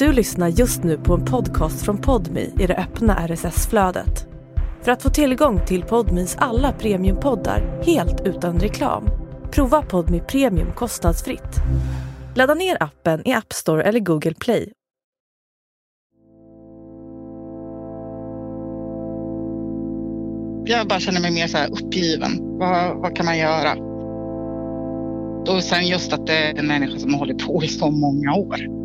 Du lyssnar just nu på en podcast från Podmi i det öppna RSS-flödet. För att få tillgång till Podmis alla premiumpoddar helt utan reklam, prova Podmi Premium kostnadsfritt. Ladda ner appen i App Store eller Google Play. Jag bara känner mig mer så här uppgiven. Vad, vad kan man göra? Och sen just att det är en människa som har hållit på i så många år.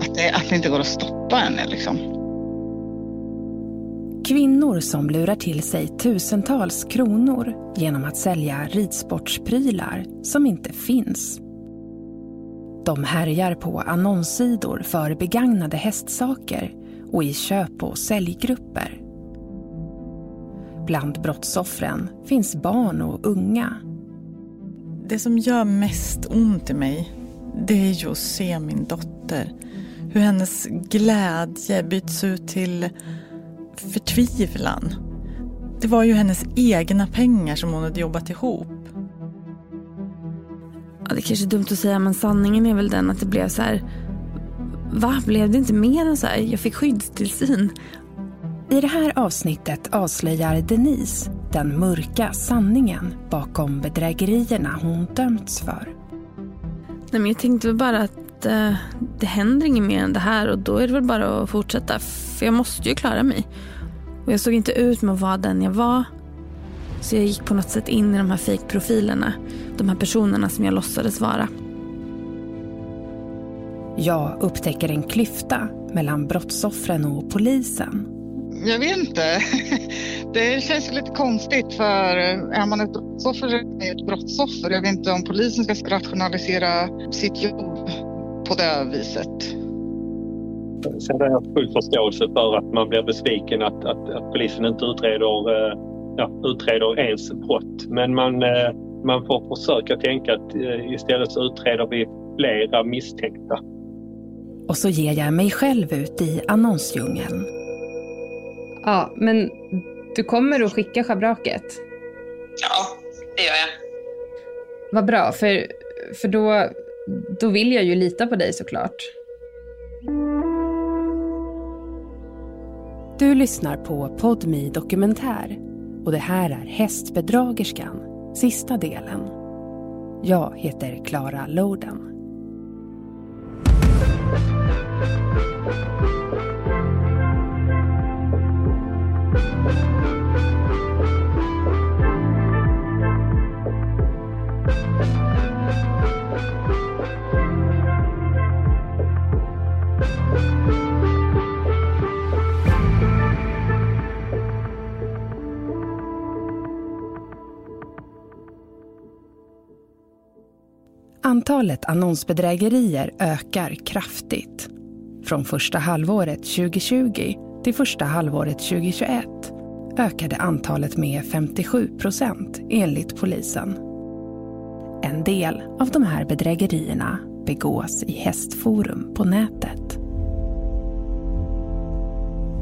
Att det, att det inte går att stoppa henne liksom. Kvinnor som lurar till sig tusentals kronor genom att sälja ridsportsprylar som inte finns. De härjar på annonssidor för begagnade hästsaker och i köp och säljgrupper. Bland brottsoffren finns barn och unga. Det som gör mest ont i mig, det är ju att se min dotter. Hur hennes glädje byts ut till förtvivlan. Det var ju hennes egna pengar som hon hade jobbat ihop. Ja, det är kanske är dumt att säga men sanningen är väl den att det blev så här. Va, blev det inte mer än så här? Jag fick skyddstillsyn. I det här avsnittet avslöjar Denise den mörka sanningen bakom bedrägerierna hon dömts för. Nej, men jag tänkte bara att eh, det händer inget mer än det här och då är det väl bara att fortsätta. För jag måste ju klara mig. Och jag såg inte ut med att vara den jag var. Så jag gick på något sätt in i de här fejkprofilerna. De här personerna som jag låtsades vara. Jag upptäcker en klyfta mellan brottsoffren och polisen. Jag vet inte. Det känns lite konstigt för är man ett brottsoffer är man ett brottsoffer. Jag vet inte om polisen ska rationalisera sitt jobb på det viset. Sen har jag full förståelse för att man blir besviken att, att, att polisen inte utreder, eh, ja, utreder ens brott. Men man, eh, man får försöka tänka att eh, istället så utreder vi flera misstänkta. Och så ger jag mig själv ut i annonsdjungeln. Ja, men du kommer att skicka schabraket? Ja, det gör jag. Vad bra, för, för då, då vill jag ju lita på dig såklart. Du lyssnar på Podmi Dokumentär och det här är Hästbedragerskan, sista delen. Jag heter Klara Loden. Antalet annonsbedrägerier ökar kraftigt. Från första halvåret 2020 till första halvåret 2021 ökade antalet med 57 procent enligt polisen. En del av de här bedrägerierna begås i hästforum på nätet.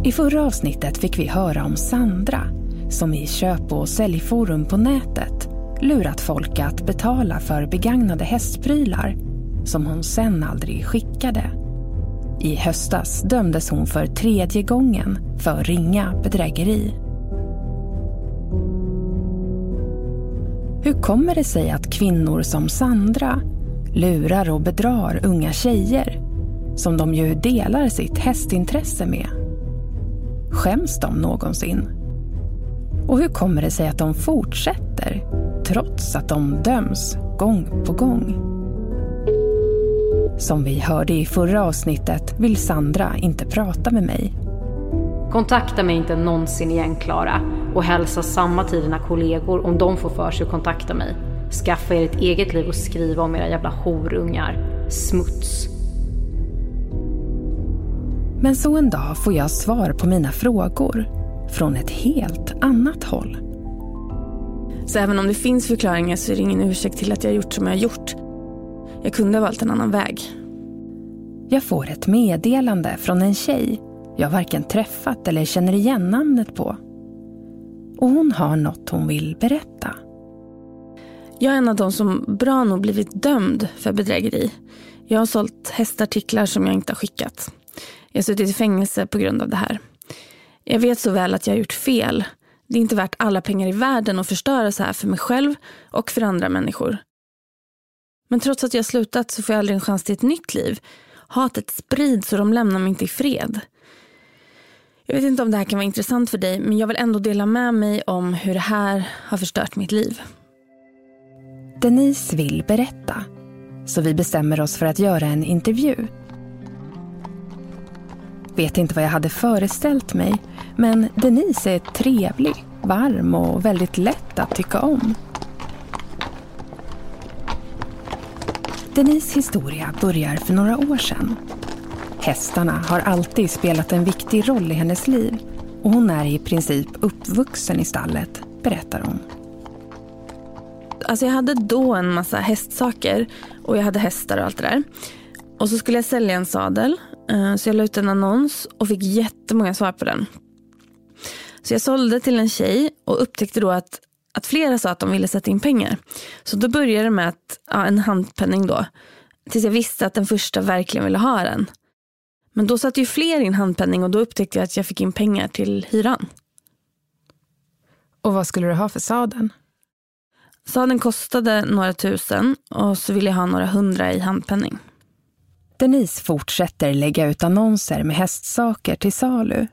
I förra avsnittet fick vi höra om Sandra som i köp och säljforum på nätet lurat folk att betala för begagnade hästprylar som hon sen aldrig skickade. I höstas dömdes hon för tredje gången för ringa bedrägeri. Hur kommer det sig att kvinnor som Sandra lurar och bedrar unga tjejer som de ju delar sitt hästintresse med? Skäms de någonsin? Och hur kommer det sig att de fortsätter trots att de döms gång på gång? Som vi hörde i förra avsnittet vill Sandra inte prata med mig. Kontakta mig inte någonsin igen Klara och hälsa samma till dina kollegor om de får för sig att kontakta mig. Skaffa er ett eget liv och skriva om era jävla horungar. Smuts. Men så en dag får jag svar på mina frågor från ett helt annat håll. Så även om det finns förklaringar så är det ingen ursäkt till att jag har gjort som jag har gjort. Jag kunde ha valt en annan väg. Jag får ett meddelande från en tjej jag varken träffat eller känner igen namnet på. Och hon har något hon vill berätta. Jag är en av de som bra nog blivit dömd för bedrägeri. Jag har sålt hästartiklar som jag inte har skickat. Jag har suttit i fängelse på grund av det här. Jag vet så väl att jag har gjort fel. Det är inte värt alla pengar i världen att förstöra så här för mig själv och för andra människor. Men trots att jag slutat så får jag aldrig en chans till ett nytt liv. Hatet sprids och de lämnar mig inte i fred. Jag vet inte om det här kan vara intressant för dig men jag vill ändå dela med mig om hur det här har förstört mitt liv. Denise vill berätta, så vi bestämmer oss för att göra en intervju. Vet inte vad jag hade föreställt mig, men Denise är trevlig, varm och väldigt lätt att tycka om. Denise historia börjar för några år sedan. Hästarna har alltid spelat en viktig roll i hennes liv och hon är i princip uppvuxen i stallet, berättar hon. Alltså jag hade då en massa hästsaker och jag hade hästar och allt det där. Och så skulle jag sälja en sadel eh, Så jag la ut en annons och fick jättemånga svar på den. Så jag sålde till en tjej och upptäckte då att, att flera sa att de ville sätta in pengar. Så då började det med att, ja, en handpenning då. Tills jag visste att den första verkligen ville ha den. Men då satte ju fler in handpenning och då upptäckte jag att jag fick in pengar till hyran. Och vad skulle du ha för sadeln? Sadeln kostade några tusen och så ville jag ha några hundra i handpenning. Denise fortsätter lägga ut annonser med hästsaker till salu.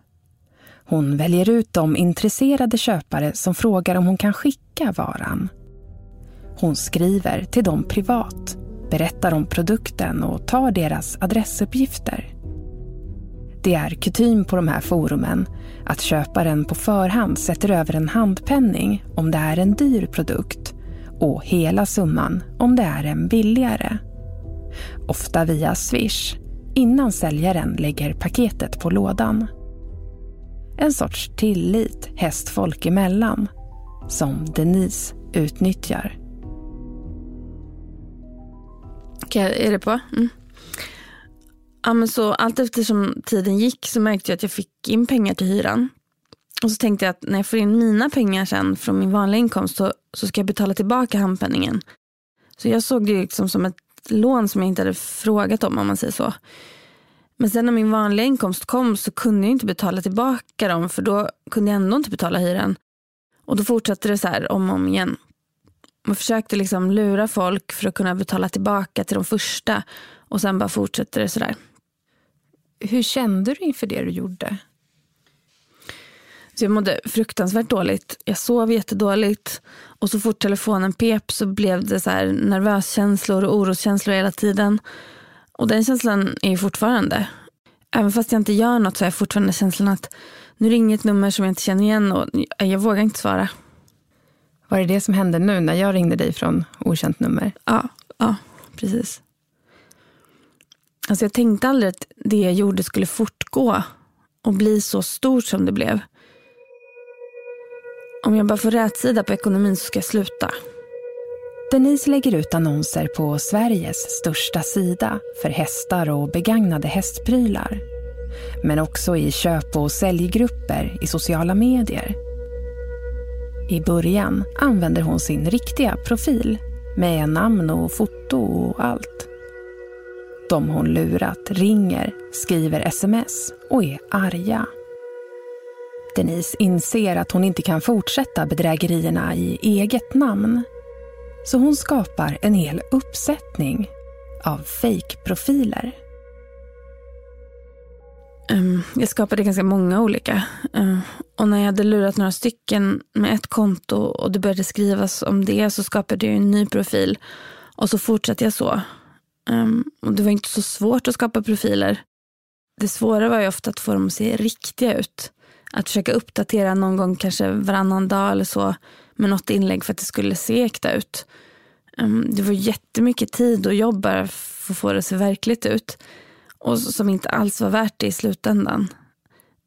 Hon väljer ut de intresserade köpare som frågar om hon kan skicka varan. Hon skriver till dem privat, berättar om produkten och tar deras adressuppgifter. Det är kutym på de här forumen att köparen på förhand sätter över en handpenning om det är en dyr produkt och hela summan om det är en billigare. Ofta via Swish, innan säljaren lägger paketet på lådan. En sorts tillit hästfolk emellan, som Denise utnyttjar. Okej, är det på? Mm. Ja, men så allt eftersom tiden gick så märkte jag att jag fick in pengar till hyran. Och så tänkte jag att när jag får in mina pengar sen från min vanliga inkomst så, så ska jag betala tillbaka handpenningen. Så jag såg det liksom som ett lån som jag inte hade frågat om om man säger så. Men sen när min vanliga inkomst kom så kunde jag inte betala tillbaka dem för då kunde jag ändå inte betala hyran. Och då fortsatte det så här om och om igen. Man försökte liksom lura folk för att kunna betala tillbaka till de första och sen bara fortsätter det sådär. Hur kände du inför det du gjorde? Så jag mådde fruktansvärt dåligt. Jag sov jättedåligt. Och så fort telefonen pep så blev det så här nervöskänslor och oroskänslor hela tiden. Och den känslan är ju fortfarande. Även fast jag inte gör något så har jag fortfarande känslan att nu ringer ett nummer som jag inte känner igen och jag vågar inte svara. Var det det som hände nu när jag ringde dig från okänt nummer? Ja, ja precis. Alltså jag tänkte aldrig att det jag gjorde skulle fortgå och bli så stort som det blev. Om jag bara får rätsida på ekonomin så ska jag sluta. Denise lägger ut annonser på Sveriges största sida för hästar och begagnade hästprylar. Men också i köp och säljgrupper i sociala medier. I början använder hon sin riktiga profil med namn och foto och allt. De hon lurat ringer, skriver sms och är arga. Denise inser att hon inte kan fortsätta bedrägerierna i eget namn. Så hon skapar en hel uppsättning av fejkprofiler. Um, jag skapade ganska många olika. Uh, och när jag hade lurat några stycken med ett konto och det började skrivas om det så skapade jag en ny profil. Och så fortsatte jag så. Um, och det var inte så svårt att skapa profiler. Det svåra var ju ofta att få dem att se riktiga ut. Att försöka uppdatera någon gång, kanske varannan dag eller så, med något inlägg för att det skulle se äkta ut. Ehm, det var jättemycket tid och jobb bara för att få det att se verkligt ut. Och som inte alls var värt det i slutändan.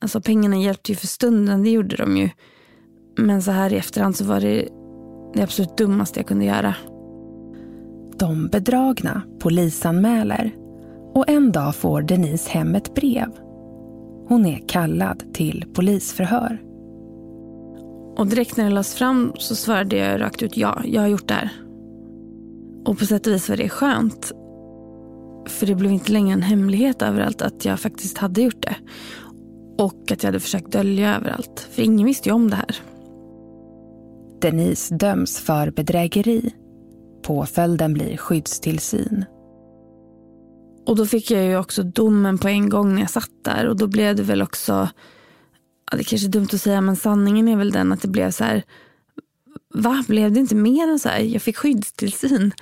Alltså pengarna hjälpte ju för stunden, det gjorde de ju. Men så här i efterhand så var det det absolut dummaste jag kunde göra. De bedragna polisanmäler och en dag får Denise hem ett brev. Hon är kallad till polisförhör. Och direkt när det lades fram så svarade jag rakt ut ja, jag har gjort det här. Och på sätt och vis var det skönt. För det blev inte längre en hemlighet överallt att jag faktiskt hade gjort det. Och att jag hade försökt dölja överallt. För ingen visste ju om det här. Denise döms för bedrägeri. Påföljden blir skyddstillsyn. Och då fick jag ju också domen på en gång när jag satt där. Och då blev det väl också, ja, det kanske är dumt att säga, men sanningen är väl den att det blev så här, va, blev det inte mer än så här? Jag fick skyddstillsyn.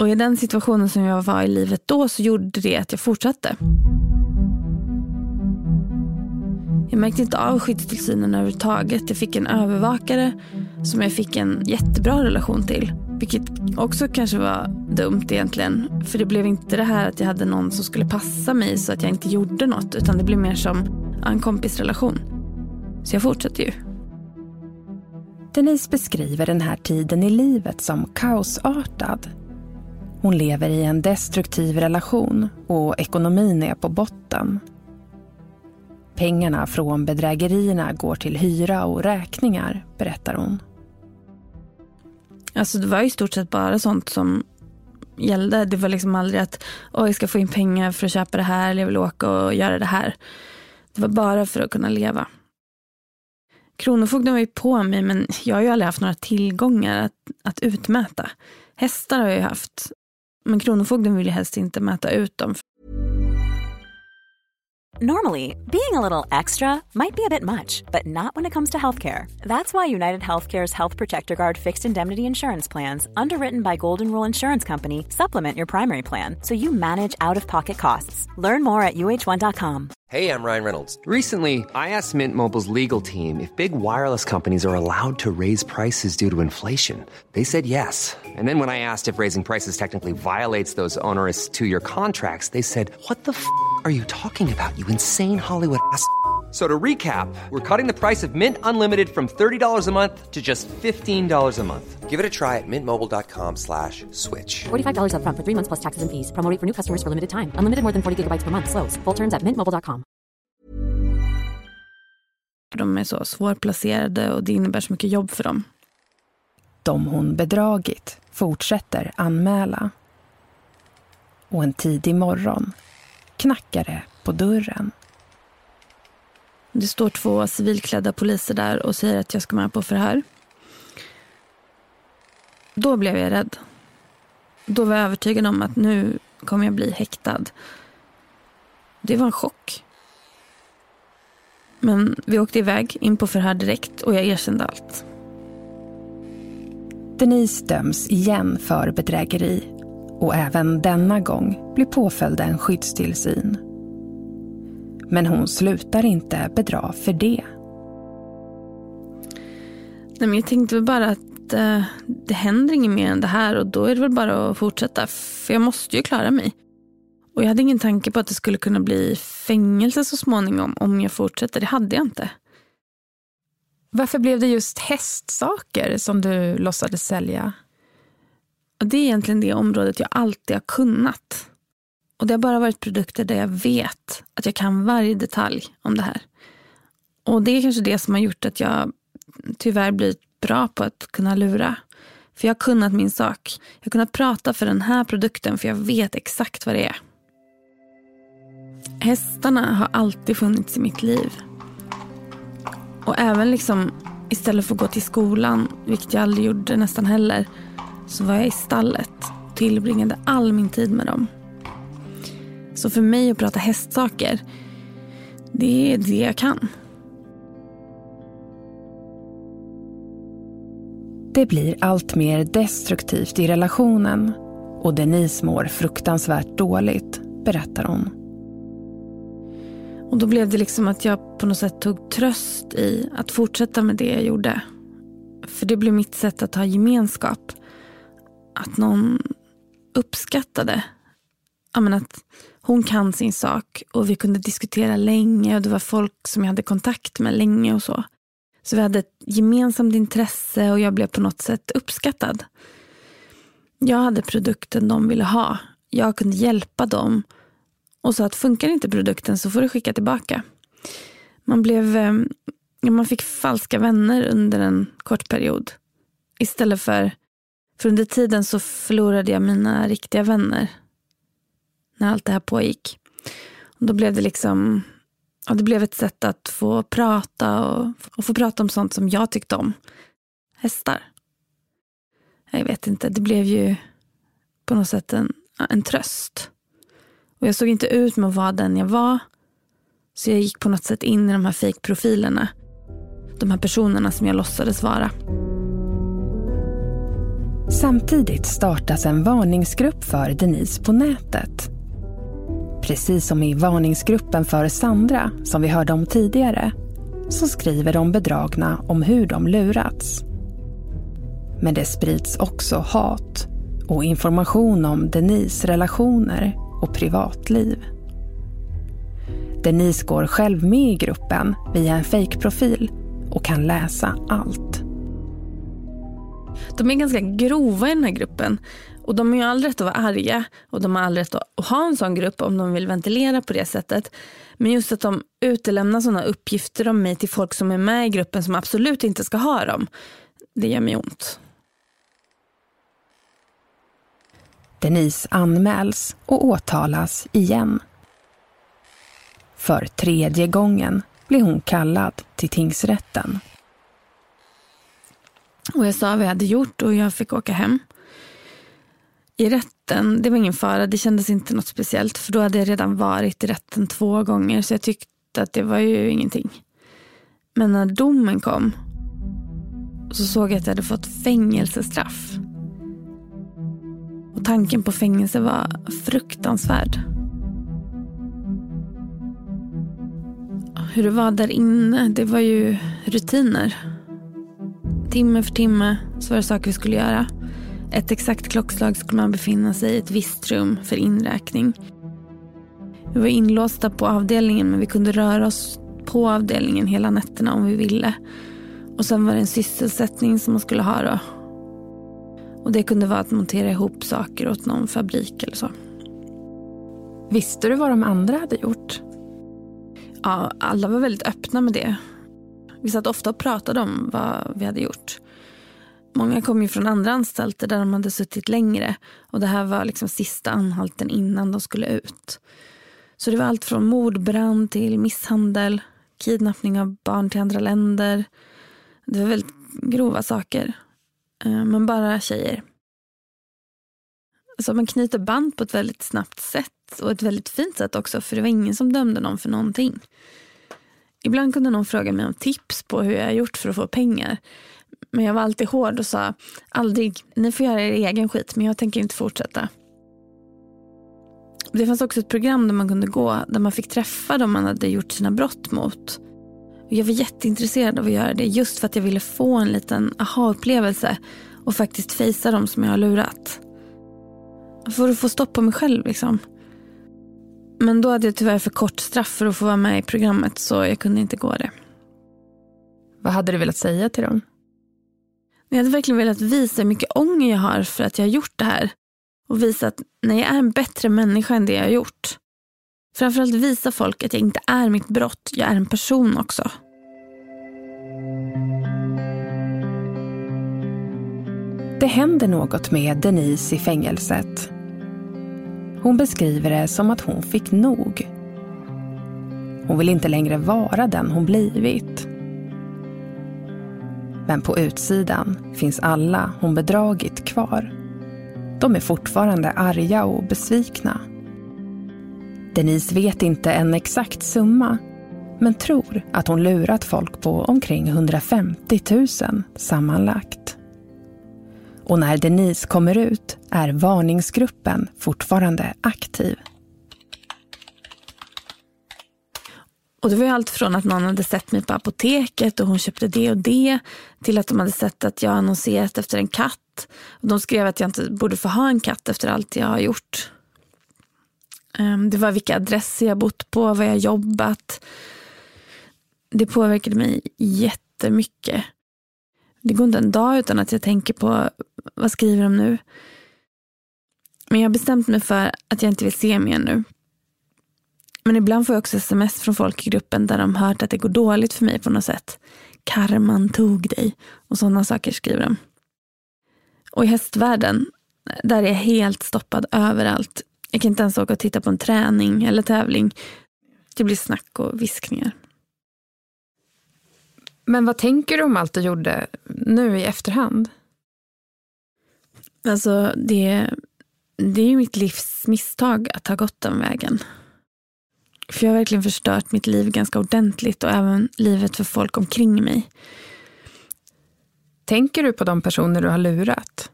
Och i den situationen som jag var i livet då så gjorde det att jag fortsatte. Jag märkte inte av skyddstillsynen överhuvudtaget. Jag fick en övervakare som jag fick en jättebra relation till. Vilket också kanske var dumt egentligen. För det blev inte det här att jag hade någon som skulle passa mig så att jag inte gjorde något. Utan det blev mer som en kompisrelation. Så jag fortsatte ju. Denise beskriver den här tiden i livet som kaosartad. Hon lever i en destruktiv relation och ekonomin är på botten. Pengarna från bedrägerierna går till hyra och räkningar, berättar hon. Alltså det var i stort sett bara sånt som gällde. Det var liksom aldrig att oh, jag ska få in pengar för att köpa det här eller jag vill åka och göra det här. Det var bara för att kunna leva. Kronofogden var ju på mig men jag har ju aldrig haft några tillgångar att, att utmäta. Hästar har jag ju haft. Men Kronofogden vill ju helst inte mäta ut dem. Normally, being a little extra might be a bit much, but not when it comes to healthcare. That's why United Healthcare's Health Protector Guard fixed indemnity insurance plans, underwritten by Golden Rule Insurance Company, supplement your primary plan so you manage out of pocket costs. Learn more at uh1.com. Hey, I'm Ryan Reynolds. Recently, I asked Mint Mobile's legal team if big wireless companies are allowed to raise prices due to inflation. They said yes. And then when I asked if raising prices technically violates those onerous two year contracts, they said, What the f are you talking about, you insane Hollywood ass? So to recap, we're cutting the price of Mint Unlimited from $30 a month to just $15 a month. Give it a try at mintmobile.com slash switch. $45 up front for three months plus taxes and fees. Promo rate for new customers for limited time. Unlimited more than 40 gigabytes per month. Slows. Full terms at mintmobile.com. De är så svårplacerade och det innebär så mycket jobb för dem. De hon bedragit fortsätter anmäla. Och en tidig morgon knackar det på dörren. Det står två civilklädda poliser där och säger att jag ska med på förhör. Då blev jag rädd. Då var jag övertygad om att nu kommer jag bli häktad. Det var en chock. Men vi åkte iväg in på förhör direkt och jag erkände allt. Denise döms igen för bedrägeri och även denna gång blir påföljden skyddstillsyn. Men hon slutar inte bedra för det. Nej, men jag tänkte bara att eh, det händer inget mer än det här och då är det väl bara att fortsätta. För jag måste ju klara mig. Och jag hade ingen tanke på att det skulle kunna bli fängelse så småningom om jag fortsätter. Det hade jag inte. Varför blev det just hästsaker som du låtsades sälja? Och det är egentligen det området jag alltid har kunnat. Och det har bara varit produkter där jag vet att jag kan varje detalj om det här. Och det är kanske det som har gjort att jag tyvärr blivit bra på att kunna lura. För jag har kunnat min sak. Jag har kunnat prata för den här produkten för jag vet exakt vad det är. Hästarna har alltid funnits i mitt liv. Och även liksom istället för att gå till skolan, vilket jag aldrig gjorde nästan heller, så var jag i stallet och tillbringade all min tid med dem. Så för mig att prata hästsaker, det är det jag kan. Det blir allt mer destruktivt i relationen och Denise mår fruktansvärt dåligt, berättar hon. Och då blev det liksom att jag på något sätt tog tröst i att fortsätta med det jag gjorde. För det blev mitt sätt att ha gemenskap. Att någon uppskattade ja, men att hon kan sin sak och vi kunde diskutera länge och det var folk som jag hade kontakt med länge och så. Så vi hade ett gemensamt intresse och jag blev på något sätt uppskattad. Jag hade produkten de ville ha. Jag kunde hjälpa dem och sa att funkar inte produkten så får du skicka tillbaka. Man, blev, eh, man fick falska vänner under en kort period. Istället för För under tiden så förlorade jag mina riktiga vänner. När allt det här pågick. Och då blev det liksom ja, det blev ett sätt att få prata och, och få prata om sånt som jag tyckte om. Hästar. Jag vet inte, det blev ju på något sätt en, en tröst. Och jag såg inte ut med att vara den jag var. Så jag gick på något sätt in i de här fejkprofilerna. De här personerna som jag låtsades vara. Samtidigt startas en varningsgrupp för Denise på nätet. Precis som i varningsgruppen för Sandra, som vi hörde om tidigare, så skriver de bedragna om hur de lurats. Men det sprids också hat och information om Denise relationer och privatliv. Denise går själv med i gruppen via en fejkprofil och kan läsa allt. De är ganska grova i den här gruppen. Och de har ju all rätt att vara arga och de har all rätt att ha en sån grupp om de vill ventilera på det sättet. Men just att de utelämnar sådana uppgifter om mig till folk som är med i gruppen som absolut inte ska ha dem. Det gör mig ont. Denise anmäls och åtalas igen. För tredje gången blir hon kallad till tingsrätten. Och jag sa vad jag hade gjort och jag fick åka hem. I rätten, det var ingen fara, det kändes inte något speciellt för då hade jag redan varit i rätten två gånger så jag tyckte att det var ju ingenting. Men när domen kom så såg jag att jag hade fått fängelsestraff. Och tanken på fängelse var fruktansvärd. Hur det var där inne, det var ju rutiner. Timme för timme så var det saker vi skulle göra. Ett exakt klockslag skulle man befinna sig i ett visst rum för inräkning. Vi var inlåsta på avdelningen men vi kunde röra oss på avdelningen hela nätterna om vi ville. Och sen var det en sysselsättning som man skulle ha då. Och det kunde vara att montera ihop saker åt någon fabrik eller så. Visste du vad de andra hade gjort? Ja, alla var väldigt öppna med det. Vi satt ofta och pratade om vad vi hade gjort. Många kom ju från andra anstalter där de hade suttit längre. Och det här var liksom sista anhalten innan de skulle ut. Så det var allt från mordbrand till misshandel, kidnappning av barn till andra länder. Det var väldigt grova saker. Eh, men bara tjejer. Så man knyter band på ett väldigt snabbt sätt och ett väldigt fint sätt också för det var ingen som dömde någon för någonting. Ibland kunde någon fråga mig om tips på hur jag har gjort för att få pengar. Men jag var alltid hård och sa aldrig, ni får göra er egen skit men jag tänker inte fortsätta. Det fanns också ett program där man kunde gå där man fick träffa dem man hade gjort sina brott mot. Jag var jätteintresserad av att göra det just för att jag ville få en liten aha-upplevelse och faktiskt fejsa dem som jag har lurat. För att få stopp på mig själv liksom. Men då hade jag tyvärr för kort straff för att få vara med i programmet så jag kunde inte gå det. Vad hade du velat säga till dem? Jag hade verkligen velat visa hur mycket ånger jag har för att jag har gjort det här. Och visa att nej, jag är en bättre människa än det jag har gjort. Framförallt visa folk att jag inte är mitt brott, jag är en person också. Det händer något med Denise i fängelset. Hon beskriver det som att hon fick nog. Hon vill inte längre vara den hon blivit. Men på utsidan finns alla hon bedragit kvar. De är fortfarande arga och besvikna. Denise vet inte en exakt summa men tror att hon lurat folk på omkring 150 000 sammanlagt. Och när Denise kommer ut är varningsgruppen fortfarande aktiv. Och det var allt från att någon hade sett mig på apoteket och hon köpte det och det till att de hade sett att jag annonserat efter en katt. Och de skrev att jag inte borde få ha en katt efter allt jag har gjort. Ehm, det var vilka adresser jag bott på, vad jag jobbat. Det påverkade mig jättemycket. Det går inte en dag utan att jag tänker på vad skriver de nu? Men jag har bestämt mig för att jag inte vill se mer nu. Men ibland får jag också sms från folk i gruppen där de hört att det går dåligt för mig på något sätt. Karman tog dig och sådana saker skriver de. Och i hästvärlden, där är jag helt stoppad överallt. Jag kan inte ens åka och titta på en träning eller tävling. Det blir snack och viskningar. Men vad tänker du om allt du gjorde nu i efterhand? Alltså, det, det är ju mitt livs misstag att ha gått den vägen. För jag har verkligen förstört mitt liv ganska ordentligt och även livet för folk omkring mig. Tänker du på de personer du har lurat?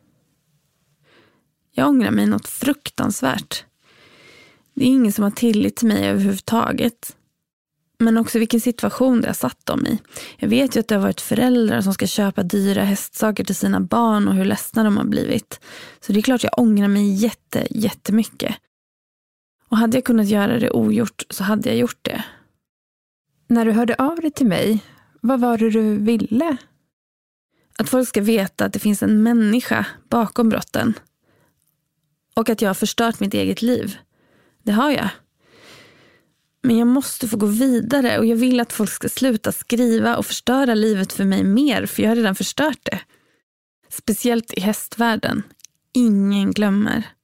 Jag ångrar mig något fruktansvärt. Det är ingen som har tillit till mig överhuvudtaget. Men också vilken situation det har satt dem i. Jag vet ju att det har varit föräldrar som ska köpa dyra hästsaker till sina barn och hur ledsna de har blivit. Så det är klart jag ångrar mig jätte, jättemycket. Och hade jag kunnat göra det ogjort så hade jag gjort det. När du hörde av dig till mig, vad var det du ville? Att folk ska veta att det finns en människa bakom brotten. Och att jag har förstört mitt eget liv. Det har jag. Men jag måste få gå vidare och jag vill att folk ska sluta skriva och förstöra livet för mig mer, för jag har redan förstört det. Speciellt i hästvärlden. Ingen glömmer.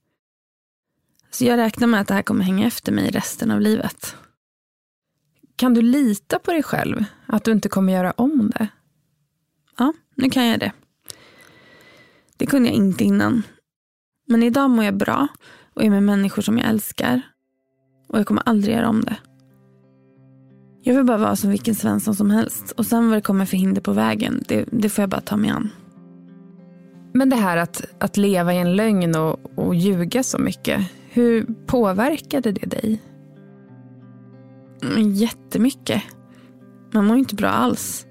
Så jag räknar med att det här kommer hänga efter mig resten av livet. Kan du lita på dig själv? Att du inte kommer göra om det? Ja, nu kan jag det. Det kunde jag inte innan. Men idag mår jag bra och är med människor som jag älskar. Och jag kommer aldrig göra om det. Jag vill bara vara som vilken Svensson som helst. Och sen vad det kommer för hinder på vägen, det, det får jag bara ta mig an. Men det här att, att leva i en lögn och, och ljuga så mycket, hur påverkade det dig? Mm, jättemycket. Man mår inte bra alls.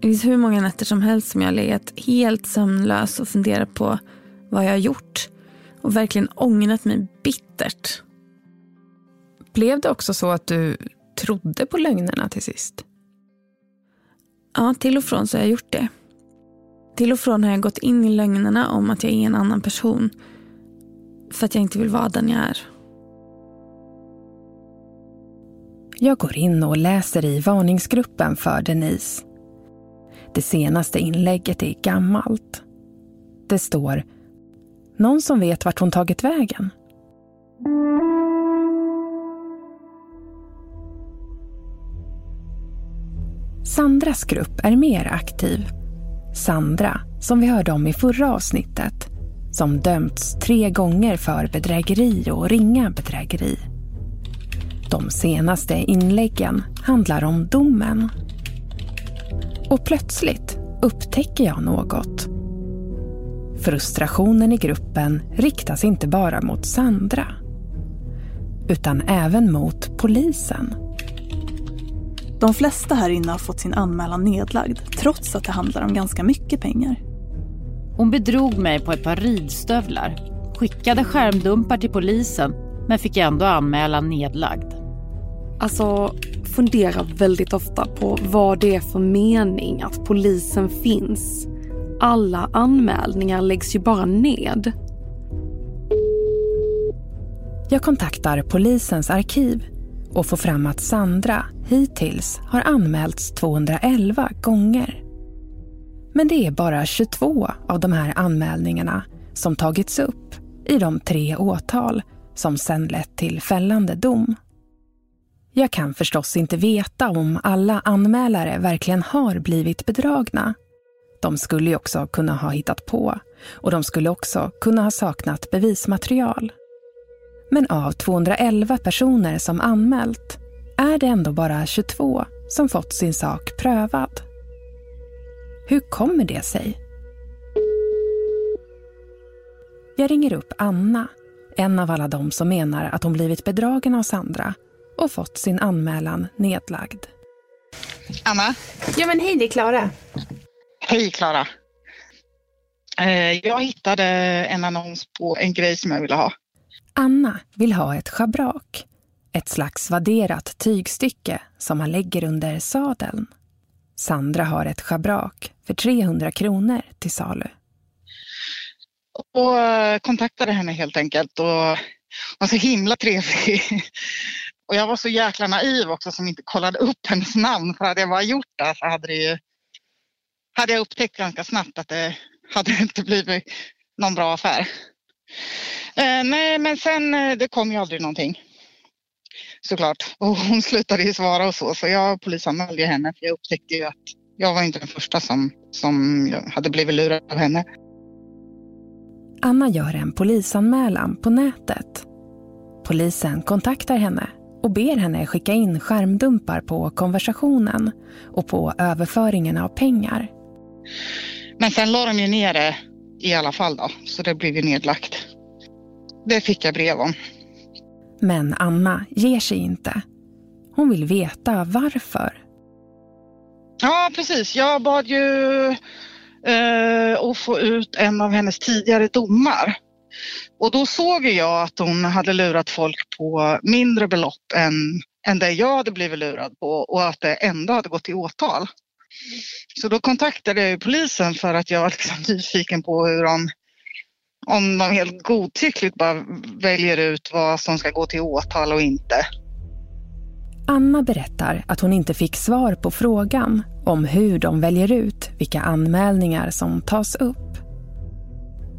Det finns hur många nätter som helst som jag legat helt sömnlös och funderat på vad jag har gjort. Och verkligen ångrat mig bittert. Blev det också så att du trodde på lögnerna till sist? Ja, till och från så har jag gjort det. Till och från har jag gått in i lögnerna om att jag är en annan person. För att jag inte vill vara den jag är. Jag går in och läser i varningsgruppen för Denise. Det senaste inlägget är gammalt. Det står “Någon som vet vart hon tagit vägen?” Sandras grupp är mer aktiv. Sandra, som vi hörde om i förra avsnittet, som dömts tre gånger för bedrägeri och ringa bedrägeri. De senaste inläggen handlar om domen. Och plötsligt upptäcker jag något. Frustrationen i gruppen riktas inte bara mot Sandra utan även mot polisen. De flesta här inne har fått sin anmälan nedlagd trots att det handlar om ganska mycket pengar. Hon bedrog mig på ett par ridstövlar, skickade skärmdumpar till polisen men fick ändå anmälan nedlagd. Alltså, funderar väldigt ofta på vad det är för mening att polisen finns. Alla anmälningar läggs ju bara ned. Jag kontaktar polisens arkiv och får fram att Sandra hittills har anmälts 211 gånger. Men det är bara 22 av de här anmälningarna som tagits upp i de tre åtal som sen lett till fällande dom. Jag kan förstås inte veta om alla anmälare verkligen har blivit bedragna. De skulle ju också kunna ha hittat på och de skulle också kunna ha saknat bevismaterial. Men av 211 personer som anmält är det ändå bara 22 som fått sin sak prövad. Hur kommer det sig? Jag ringer upp Anna, en av alla de som menar att hon blivit bedragen av Sandra och fått sin anmälan nedlagd. Anna? Ja men hej, det är Klara. Hej Klara. Eh, jag hittade en annons på en grej som jag ville ha. Anna vill ha ett schabrak. Ett slags vadderat tygstycke som man lägger under sadeln. Sandra har ett schabrak för 300 kronor till salu. Och eh, kontaktade henne helt enkelt och var så himla trevlig. Och jag var så jäkla naiv också som inte kollade upp hennes namn för hade jag bara gjort det så hade, det ju, hade jag upptäckt ganska snabbt att det, hade inte blivit någon bra affär. Eh, nej, men sen eh, det kom ju aldrig någonting. Såklart. Och hon slutade ju svara och så, så jag polisanmälde henne för jag upptäckte ju att jag var inte den första som, som hade blivit lurad av henne. Anna gör en polisanmälan på nätet. Polisen kontaktar henne och ber henne skicka in skärmdumpar på konversationen och på överföringen av pengar. Men sen la de ju ner det i alla fall då, så det blev ju nedlagt. Det fick jag brev om. Men Anna ger sig inte. Hon vill veta varför. Ja, precis. Jag bad ju eh, att få ut en av hennes tidigare domar. Och då såg jag att hon hade lurat folk på mindre belopp än, än det jag hade blivit lurad på och att det ändå hade gått till åtal. Så då kontaktade jag polisen för att jag var liksom nyfiken på hur de, om de helt godtyckligt bara väljer ut vad som ska gå till åtal och inte. Anna berättar att hon inte fick svar på frågan om hur de väljer ut vilka anmälningar som tas upp.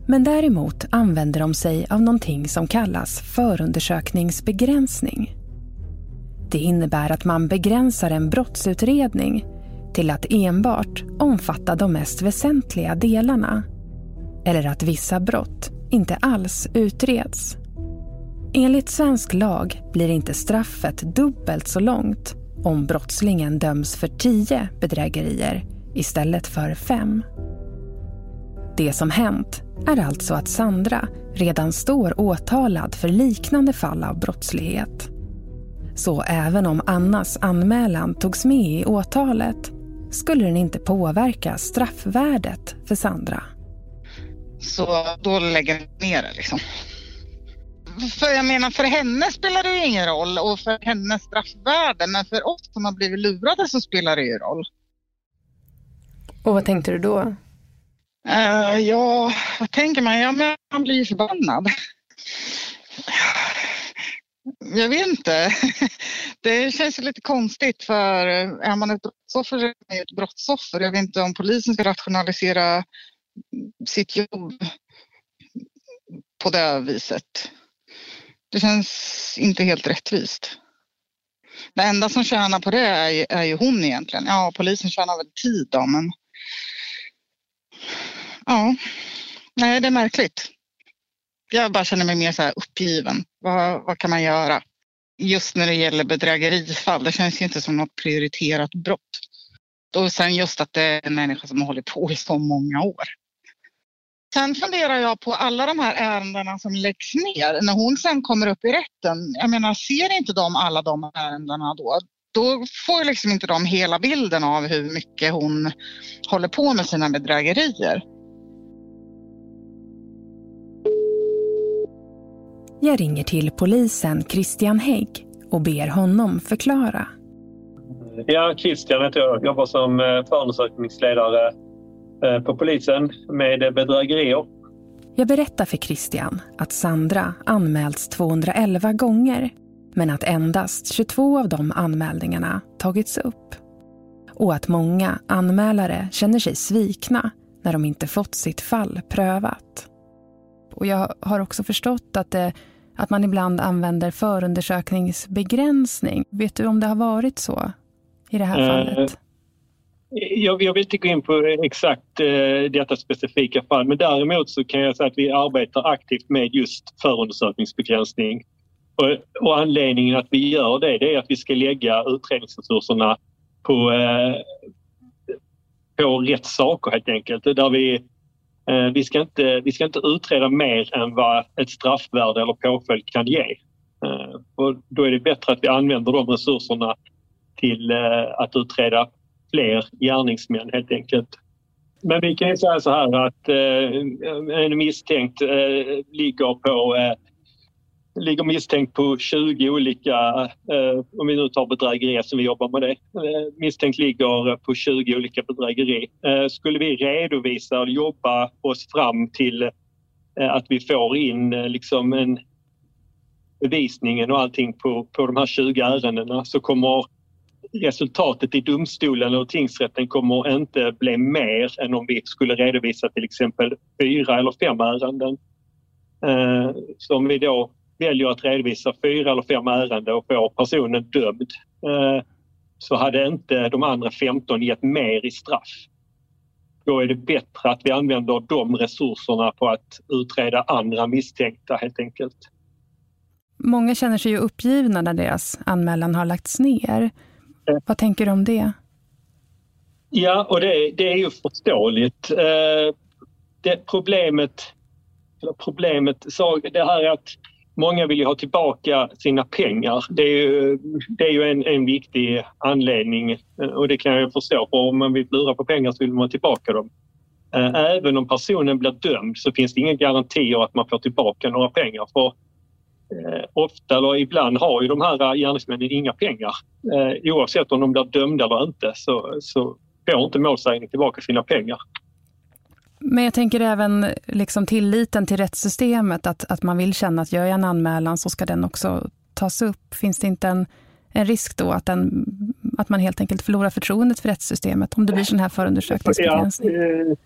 Men däremot använder de sig av någonting som kallas förundersökningsbegränsning. Det innebär att man begränsar en brottsutredning till att enbart omfatta de mest väsentliga delarna. Eller att vissa brott inte alls utreds. Enligt svensk lag blir inte straffet dubbelt så långt om brottslingen döms för tio bedrägerier istället för fem. Det som hänt är alltså att Sandra redan står åtalad för liknande fall av brottslighet. Så även om Annas anmälan togs med i åtalet skulle den inte påverka straffvärdet för Sandra. Så då lägger vi ner det liksom. För jag menar, för henne spelar det ju ingen roll och för hennes straffvärde, men för oss som har blivit lurade så spelar det ju roll. Och vad tänkte du då? Uh, ja, vad tänker man? Ja, men man blir förbannad. Jag vet inte. Det känns lite konstigt för är man ett brottsoffer så är man ett brottsoffer. Jag vet inte om polisen ska rationalisera sitt jobb på det viset. Det känns inte helt rättvist. Det enda som tjänar på det är ju, är ju hon egentligen. Ja, polisen tjänar väl tid då, men Ja, nej det är märkligt. Jag bara känner mig mer så här uppgiven. Vad, vad kan man göra? Just när det gäller bedrägerifall, det känns ju inte som något prioriterat brott. Och sen just att det är en människa som har hållit på i så många år. Sen funderar jag på alla de här ärendena som läggs ner. När hon sen kommer upp i rätten, jag menar ser inte de alla de ärendena då? Då får liksom inte de hela bilden av hur mycket hon håller på med sina bedrägerier. Jag ringer till polisen Christian Hägg och ber honom förklara. Ja, Christian heter jag. Jobbar som eh, förundersökningsledare på polisen med bedrägerier. Jag berättar för Christian att Sandra anmälts 211 gånger men att endast 22 av de anmälningarna tagits upp. Och att många anmälare känner sig svikna när de inte fått sitt fall prövat. Och jag har också förstått att, det, att man ibland använder förundersökningsbegränsning. Vet du om det har varit så i det här fallet? Jag, jag, vill inte gå in på exakt eh, detta specifika fall men däremot så kan jag säga att vi arbetar aktivt med just förundersökningsbegränsning. Och, och anledningen att vi gör det, det är att vi ska lägga utredningsresurserna på, eh, på rätt saker helt enkelt. Där vi Eh, vi ska, inte, vi ska inte utreda mer än vad ett straffvärde eller påföljd kan ge. Eh, och då är det bättre att vi använder de resurserna till eh, att utreda fler gärningsmän helt enkelt. Men vi kan ju säga så här att eh, en misstänkt eh, ligger på eh, ligger misstänkt på 20 olika, eh, om vi nu tar bedrägeri, som vi jobbar med det, eh, misstänkt ligger på 20 olika bedrägeri. Eh, skulle vi redovisa och jobba oss fram till eh, att vi får in eh, liksom en bevisningen och allting på, på de här 20 ärendena så kommer resultatet i domstolen och tingsrätten kommer inte bli mer än om vi skulle redovisa till exempel fyra eller fem ärenden. Eh, så om vi då väljer att redovisa fyra eller fem ärenden och får personen dömd eh, så hade inte de andra 15 gett mer i straff. Då är det bättre att vi använder de resurserna på att utreda andra misstänkta helt enkelt. Många känner sig ju uppgivna när deras anmälan har lagts ner. Vad tänker du om det? Ja, och det, det är ju förståeligt. Eh, det problemet, problemet det här är att många vill ju ha tillbaka sina pengar. Det är ju, det är ju en, en viktig anledning eh, och det kan jag förstå. För om man vill lura på pengar så vill man ha tillbaka dem. Eh, även om personen blir dömd så finns det ingen garanti att man får tillbaka några pengar. För eh, ofta eller ibland har ju de här gärningsmännen inga pengar. Eh, oavsett om de blir dömda eller inte så, så får inte målsäganden tillbaka sina pengar. Men jag tänker även liksom tilliten till rättssystemet, att, att man vill känna att gör jag en anmälan så ska den också tas upp. Finns det inte en, en risk då att, den, att man helt enkelt förlorar förtroendet för rättssystemet om det blir sån här förundersökningsbegränsning? Ja, eh,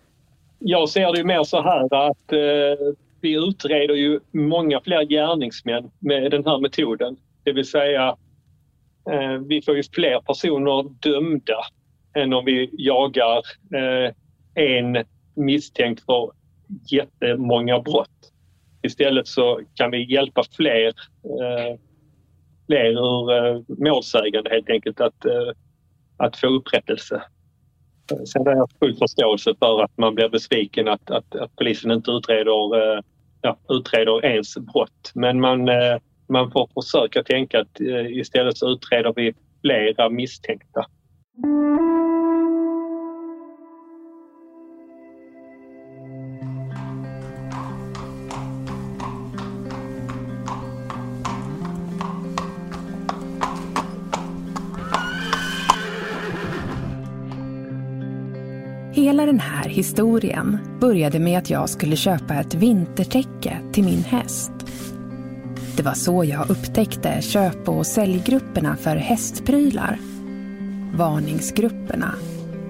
jag ser det ju mer så här att eh, vi utreder ju många fler gärningsmän med den här metoden. Det vill säga eh, vi får ju fler personer dömda än om vi jagar eh, en misstänkt för jättemånga brott. Istället så kan vi hjälpa fler, eh, fler ur eh, målsägande helt enkelt att, eh, att få upprättelse. Sen har jag full förståelse för att man blir besviken att, att, att polisen inte utreder, eh, ja, utreder ens brott. Men man, eh, man får försöka tänka att eh, istället så utreder vi flera misstänkta. Hela den här historien började med att jag skulle köpa ett vintertäcke till min häst. Det var så jag upptäckte köp och säljgrupperna för hästprylar. Varningsgrupperna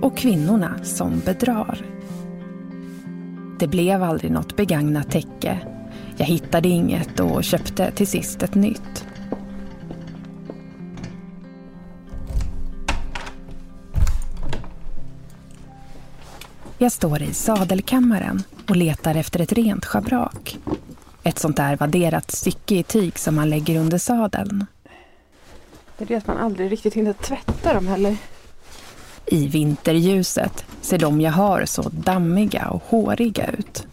och kvinnorna som bedrar. Det blev aldrig något begagnat täcke. Jag hittade inget och köpte till sist ett nytt. Jag står i sadelkammaren och letar efter ett rent schabrak. Ett sånt där vadderat stycke i tyg som man lägger under sadeln. Det är det att man aldrig riktigt hinner tvätta dem heller. I vinterljuset ser de jag har så dammiga och håriga ut.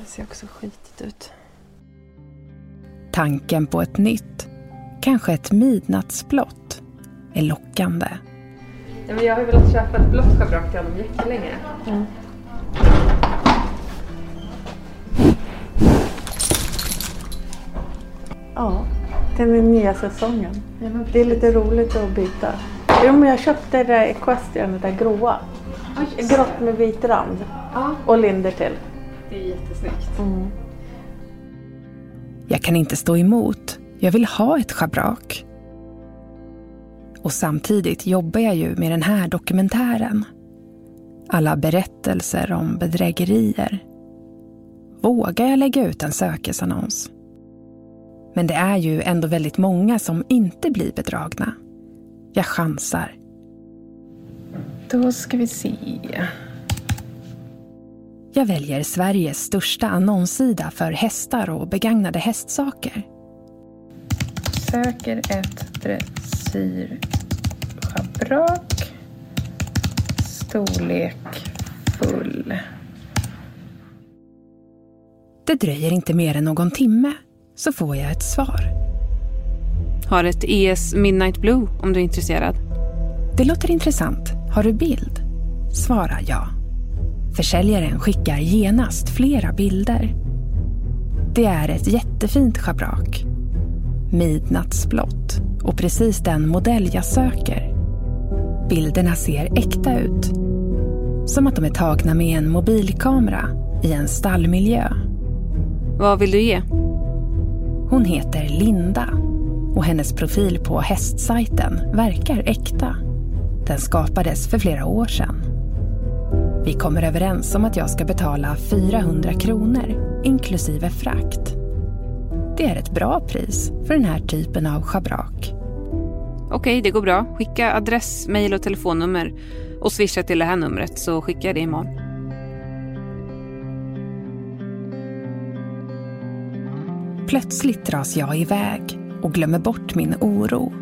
Det ser också skitigt ut. Tanken på ett nytt, kanske ett midnattsblått, är lockande. Ja, men jag har velat köpa ett blått schabrak till honom jättelänge. Mm. Ja, till den nya säsongen. Ja, det är lite roligt att byta. Jo, men jag köpte det där Equestrian, det där gråa. Oh, Grått med vit rand. Ja. Och linder till. Det är jättesnyggt. Mm. Jag kan inte stå emot. Jag vill ha ett schabrak. Och samtidigt jobbar jag ju med den här dokumentären. Alla berättelser om bedrägerier. Vågar jag lägga ut en sökesannons? Men det är ju ändå väldigt många som inte blir bedragna. Jag chansar. Då ska vi se. Jag väljer Sveriges största annonssida för hästar och begagnade hästsaker. Söker ett dressyrschabrak. Storlek full. Det dröjer inte mer än någon timme så får jag ett svar. Har ett ES Midnight Blue om du är intresserad. Det låter intressant. Har du bild? Svara ja. Försäljaren skickar genast flera bilder. Det är ett jättefint schabrak. Midnattsblått och precis den modell jag söker. Bilderna ser äkta ut. Som att de är tagna med en mobilkamera i en stallmiljö. Vad vill du ge? Hon heter Linda och hennes profil på hästsajten verkar äkta. Den skapades för flera år sedan. Vi kommer överens om att jag ska betala 400 kronor inklusive frakt. Det är ett bra pris för den här typen av schabrak. Okej, det går bra. Skicka adress, mejl och telefonnummer och swisha till det här numret så skickar jag det imorgon. Plötsligt dras jag iväg och glömmer bort min oro.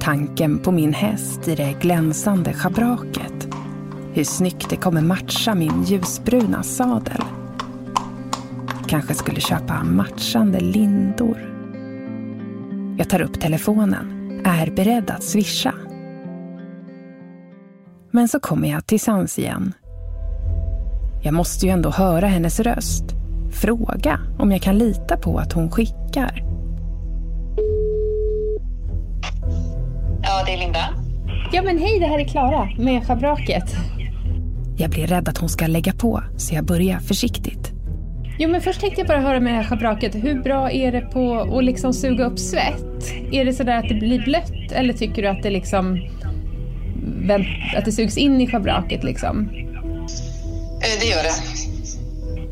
Tanken på min häst i det glänsande schabraket. Hur snyggt det kommer matcha min ljusbruna sadel. Kanske skulle köpa matchande lindor. Jag tar upp telefonen, är beredd att swisha. Men så kommer jag till sans igen. Jag måste ju ändå höra hennes röst. Fråga om jag kan lita på att hon skickar. Ja, det är Linda. Ja men hej, det här är Klara med schabraket. Jag blir rädd att hon ska lägga på, så jag börjar försiktigt. Jo men först tänkte jag bara höra med det här schabraket, hur bra är det på att liksom suga upp svett? Är det sådär att det blir blött eller tycker du att det liksom att det sugs in i schabraket liksom? Eh, Det gör det.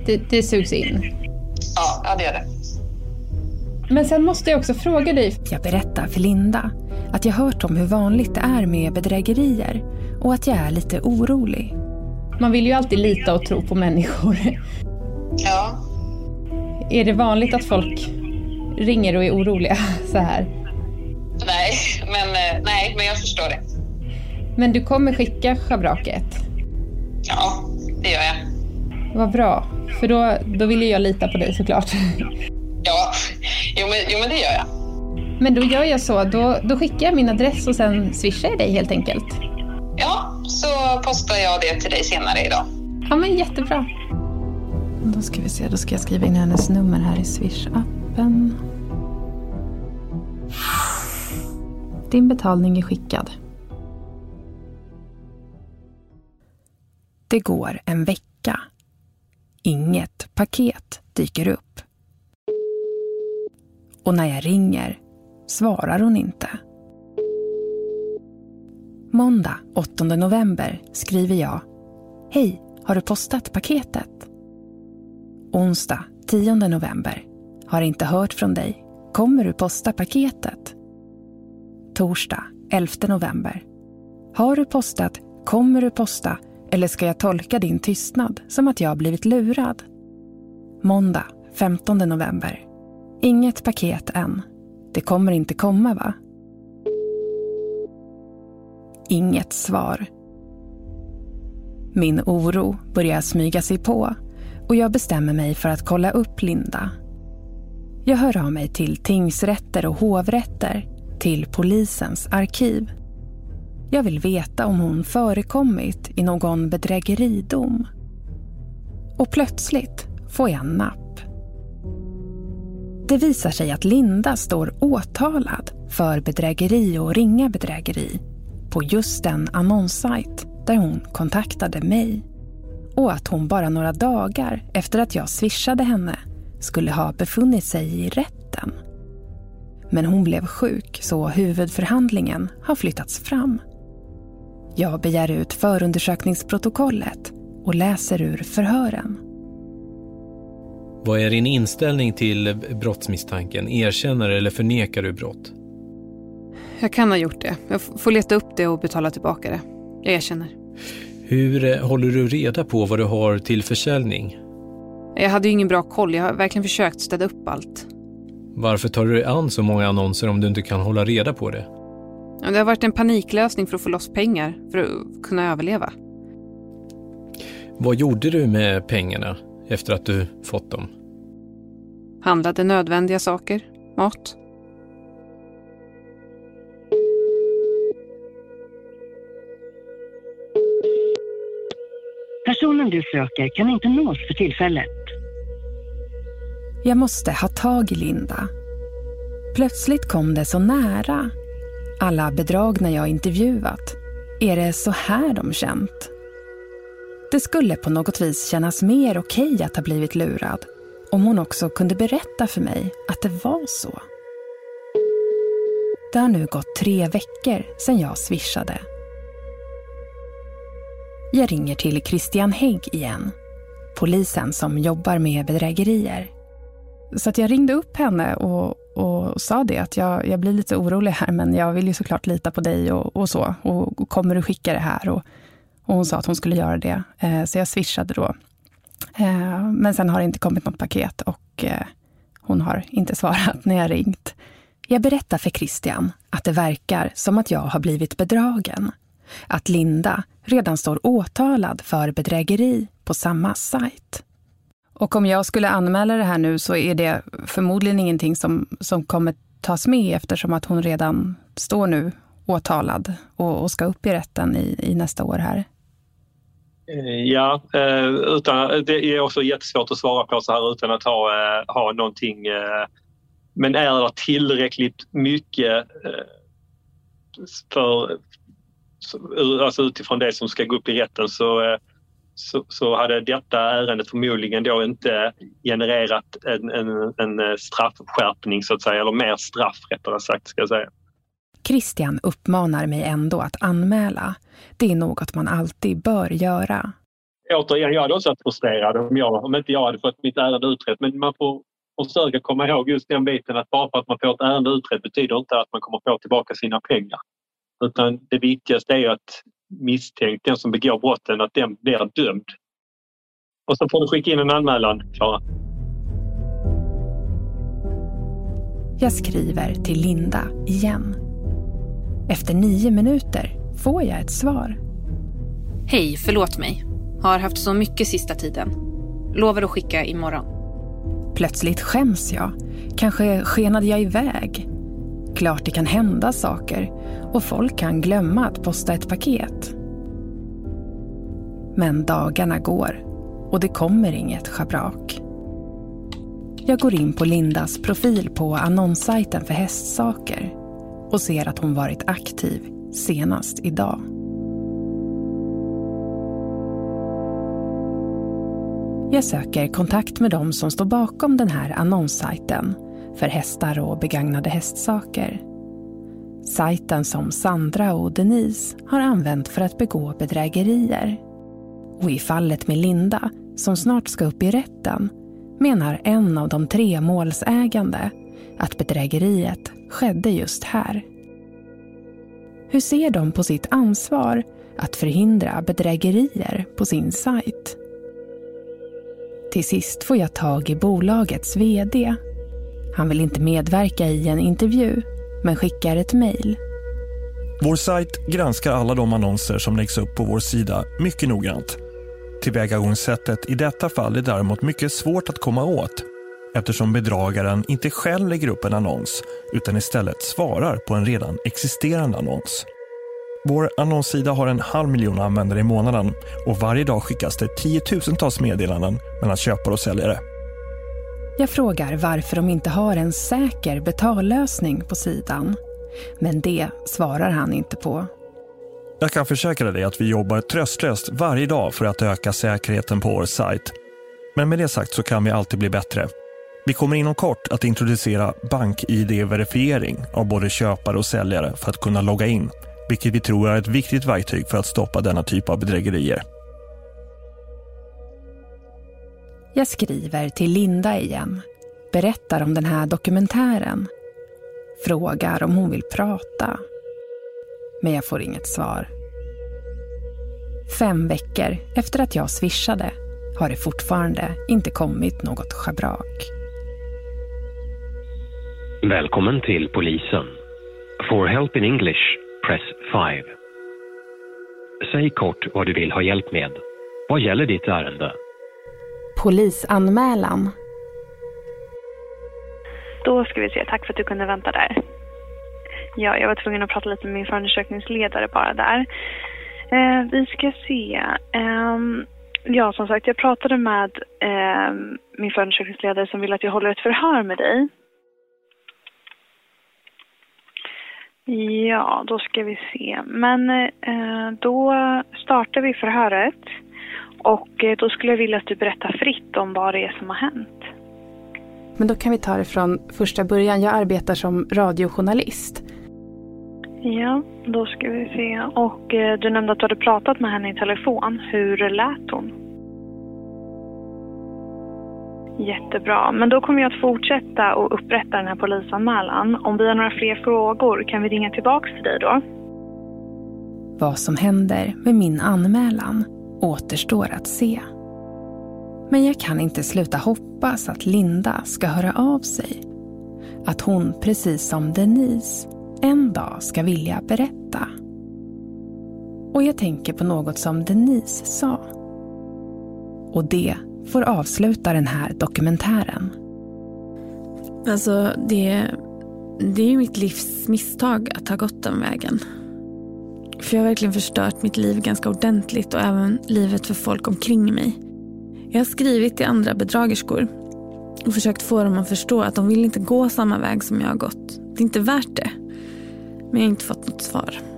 Det, det sugs in. Ja, ja, det gör det. Men sen måste jag också fråga dig. Jag berättar för Linda att jag hört om hur vanligt det är med bedrägerier och att jag är lite orolig. Man vill ju alltid lita och tro på människor. Ja. Är det vanligt att folk ringer och är oroliga så här? Nej, men, eh, nej, men jag förstår det. Men du kommer skicka schabraket? Ja, det gör jag. Vad bra, för då, då vill ju jag lita på dig såklart. Ja, jo men, jo, men det gör jag. Men då gör jag så, då, då skickar jag min adress och sen swishar jag dig helt enkelt. Ja, så postar jag det till dig senare idag. Ja men jättebra. Då ska vi se, då ska jag skriva in hennes nummer här i Swish-appen. Din betalning är skickad. Det går en vecka. Inget paket dyker upp. Och när jag ringer svarar hon inte. Måndag 8 november skriver jag Hej, har du postat paketet? Onsdag 10 november. Har inte hört från dig. Kommer du posta paketet? Torsdag 11 november. Har du postat? Kommer du posta? Eller ska jag tolka din tystnad som att jag blivit lurad? Måndag 15 november. Inget paket än. Det kommer inte komma, va? Inget svar. Min oro börjar smyga sig på och jag bestämmer mig för att kolla upp Linda. Jag hör av mig till tingsrätter och hovrätter, till polisens arkiv. Jag vill veta om hon förekommit i någon bedrägeridom. Och plötsligt får jag napp. Det visar sig att Linda står åtalad för bedrägeri och ringa bedrägeri på just den annonssajt där hon kontaktade mig. Och att hon bara några dagar efter att jag swishade henne skulle ha befunnit sig i rätten. Men hon blev sjuk så huvudförhandlingen har flyttats fram. Jag begär ut förundersökningsprotokollet och läser ur förhören. Vad är din inställning till brottsmisstanken? Erkänner eller förnekar du brott? Jag kan ha gjort det. Jag får leta upp det och betala tillbaka det. Jag erkänner. Hur eh, håller du reda på vad du har till försäljning? Jag hade ju ingen bra koll. Jag har verkligen försökt städa upp allt. Varför tar du dig an så många annonser om du inte kan hålla reda på det? Det har varit en paniklösning för att få loss pengar för att kunna överleva. Vad gjorde du med pengarna efter att du fått dem? Handlade nödvändiga saker. Mat. Personen du söker kan inte nås för tillfället. Jag måste ha tag i Linda. Plötsligt kom det så nära. Alla bedragna jag intervjuat. Är det så här de känt? Det skulle på något vis kännas mer okej att ha blivit lurad om hon också kunde berätta för mig att det var så. Det har nu gått tre veckor sedan jag swishade. Jag ringer till Christian Hägg igen. Polisen som jobbar med bedrägerier. Så att jag ringde upp henne och, och sa det att jag, jag blir lite orolig här men jag vill ju såklart lita på dig och, och så. Och, och, kommer du skicka det här? Och, och hon sa att hon skulle göra det. Eh, så jag swishade då. Eh, men sen har det inte kommit något paket och eh, hon har inte svarat när jag ringt. Jag berättar för Christian att det verkar som att jag har blivit bedragen. Att Linda redan står åtalad för bedrägeri på samma sajt. Och om jag skulle anmäla det här nu så är det förmodligen ingenting som, som kommer tas med eftersom att hon redan står nu åtalad och, och ska upp i rätten i, i nästa år här. Eh, ja, eh, utan, det är också jättesvårt att svara på så här utan att ha, eh, ha någonting. Men är det tillräckligt mycket för, alltså utifrån det som ska gå upp i rätten så, så, så hade detta ärende förmodligen då inte genererat en, en, en straffskärpning så att säga, eller mer straff rättare sagt ska jag säga. Christian uppmanar mig ändå att anmäla. Det är något man alltid bör göra. Återigen, jag hade också varit frustrerad om, jag, om inte jag hade fått mitt ärende utrett. Men man får försöka komma ihåg just den biten att bara för att man får ett ärende utrett betyder inte att man kommer få tillbaka sina pengar. Utan det viktigaste är att misstänkt, den som begår brotten, att den blir dömd. Och så får du skicka in en anmälan, Klara. Jag skriver till Linda igen. Efter nio minuter får jag ett svar. Hej, förlåt mig. Har haft så mycket sista tiden. Lovar att skicka imorgon. Plötsligt skäms jag. Kanske skenade jag iväg. Klart det kan hända saker och folk kan glömma att posta ett paket. Men dagarna går och det kommer inget schabrak. Jag går in på Lindas profil på annonssajten för hästsaker och ser att hon varit aktiv senast idag. Jag söker kontakt med dem som står bakom den här annonssajten för hästar och begagnade hästsaker. Sajten som Sandra och Denise har använt för att begå bedrägerier. Och i fallet med Linda, som snart ska upp i rätten, menar en av de tre målsägande att bedrägeriet skedde just här. Hur ser de på sitt ansvar att förhindra bedrägerier på sin sajt? Till sist får jag tag i bolagets VD. Han vill inte medverka i en intervju, men skickar ett mejl. Vår sajt granskar alla de annonser som läggs upp på vår sida mycket noggrant. Tillvägagångssättet i detta fall är däremot mycket svårt att komma åt eftersom bedragaren inte själv lägger upp en annons utan istället svarar på en redan existerande annons. Vår annonssida har en halv miljon användare i månaden och varje dag skickas det tiotusentals meddelanden mellan köpare och säljare. Jag frågar varför de inte har en säker betallösning på sidan. Men det svarar han inte på. Jag kan försäkra dig att vi jobbar tröstlöst varje dag för att öka säkerheten på vår sajt. Men med det sagt så kan vi alltid bli bättre. Vi kommer inom kort att introducera BankID-verifiering av både köpare och säljare för att kunna logga in, vilket vi tror är ett viktigt verktyg för att stoppa denna typ av bedrägerier. Jag skriver till Linda igen, berättar om den här dokumentären, frågar om hon vill prata. Men jag får inget svar. Fem veckor efter att jag swishade har det fortfarande inte kommit något schabrak. Välkommen till polisen. For help in English, press 5. Säg kort vad du vill ha hjälp med. Vad gäller ditt ärende? Polisanmälan. Då ska vi se. Tack för att du kunde vänta där. Ja, jag var tvungen att prata lite med min förundersökningsledare bara där. Eh, vi ska se. Eh, ja, som sagt, jag pratade med eh, min förundersökningsledare som vill att jag håller ett förhör med dig. Ja, då ska vi se. Men eh, då startar vi förhöret. Och eh, då skulle jag vilja att du berättar fritt om vad det är som har hänt. Men då kan vi ta det från första början. Jag arbetar som radiojournalist. Ja, då ska vi se. Och eh, du nämnde att du hade pratat med henne i telefon. Hur lät hon? Jättebra. Men då kommer jag att fortsätta och upprätta den här polisanmälan. Om vi har några fler frågor, kan vi ringa tillbaka till dig då? Vad som händer med min anmälan återstår att se. Men jag kan inte sluta hoppas att Linda ska höra av sig. Att hon, precis som Denise, en dag ska vilja berätta. Och jag tänker på något som Denise sa. Och det får avsluta den här dokumentären. Alltså, det, det är ju mitt livs misstag att ha gått den vägen. För jag har verkligen förstört mitt liv ganska ordentligt och även livet för folk omkring mig. Jag har skrivit till andra bedragerskor och försökt få dem att förstå att de vill inte gå samma väg som jag har gått. Det är inte värt det. Men jag har inte fått något svar.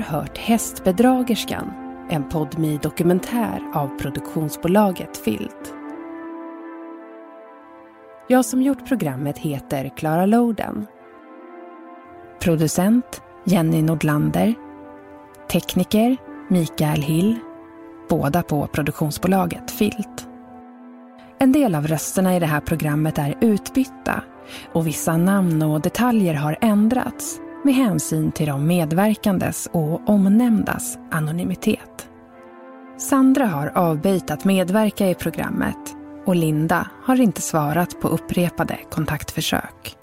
Har hört Hästbedragerskan, en podmi dokumentär av produktionsbolaget Filt. Jag som gjort programmet heter Klara Loden. Producent Jenny Nordlander. Tekniker Mikael Hill. Båda på produktionsbolaget Filt. En del av rösterna i det här programmet är utbytta och vissa namn och detaljer har ändrats med hänsyn till de medverkandes och omnämndas anonymitet. Sandra har avböjt att medverka i programmet och Linda har inte svarat på upprepade kontaktförsök.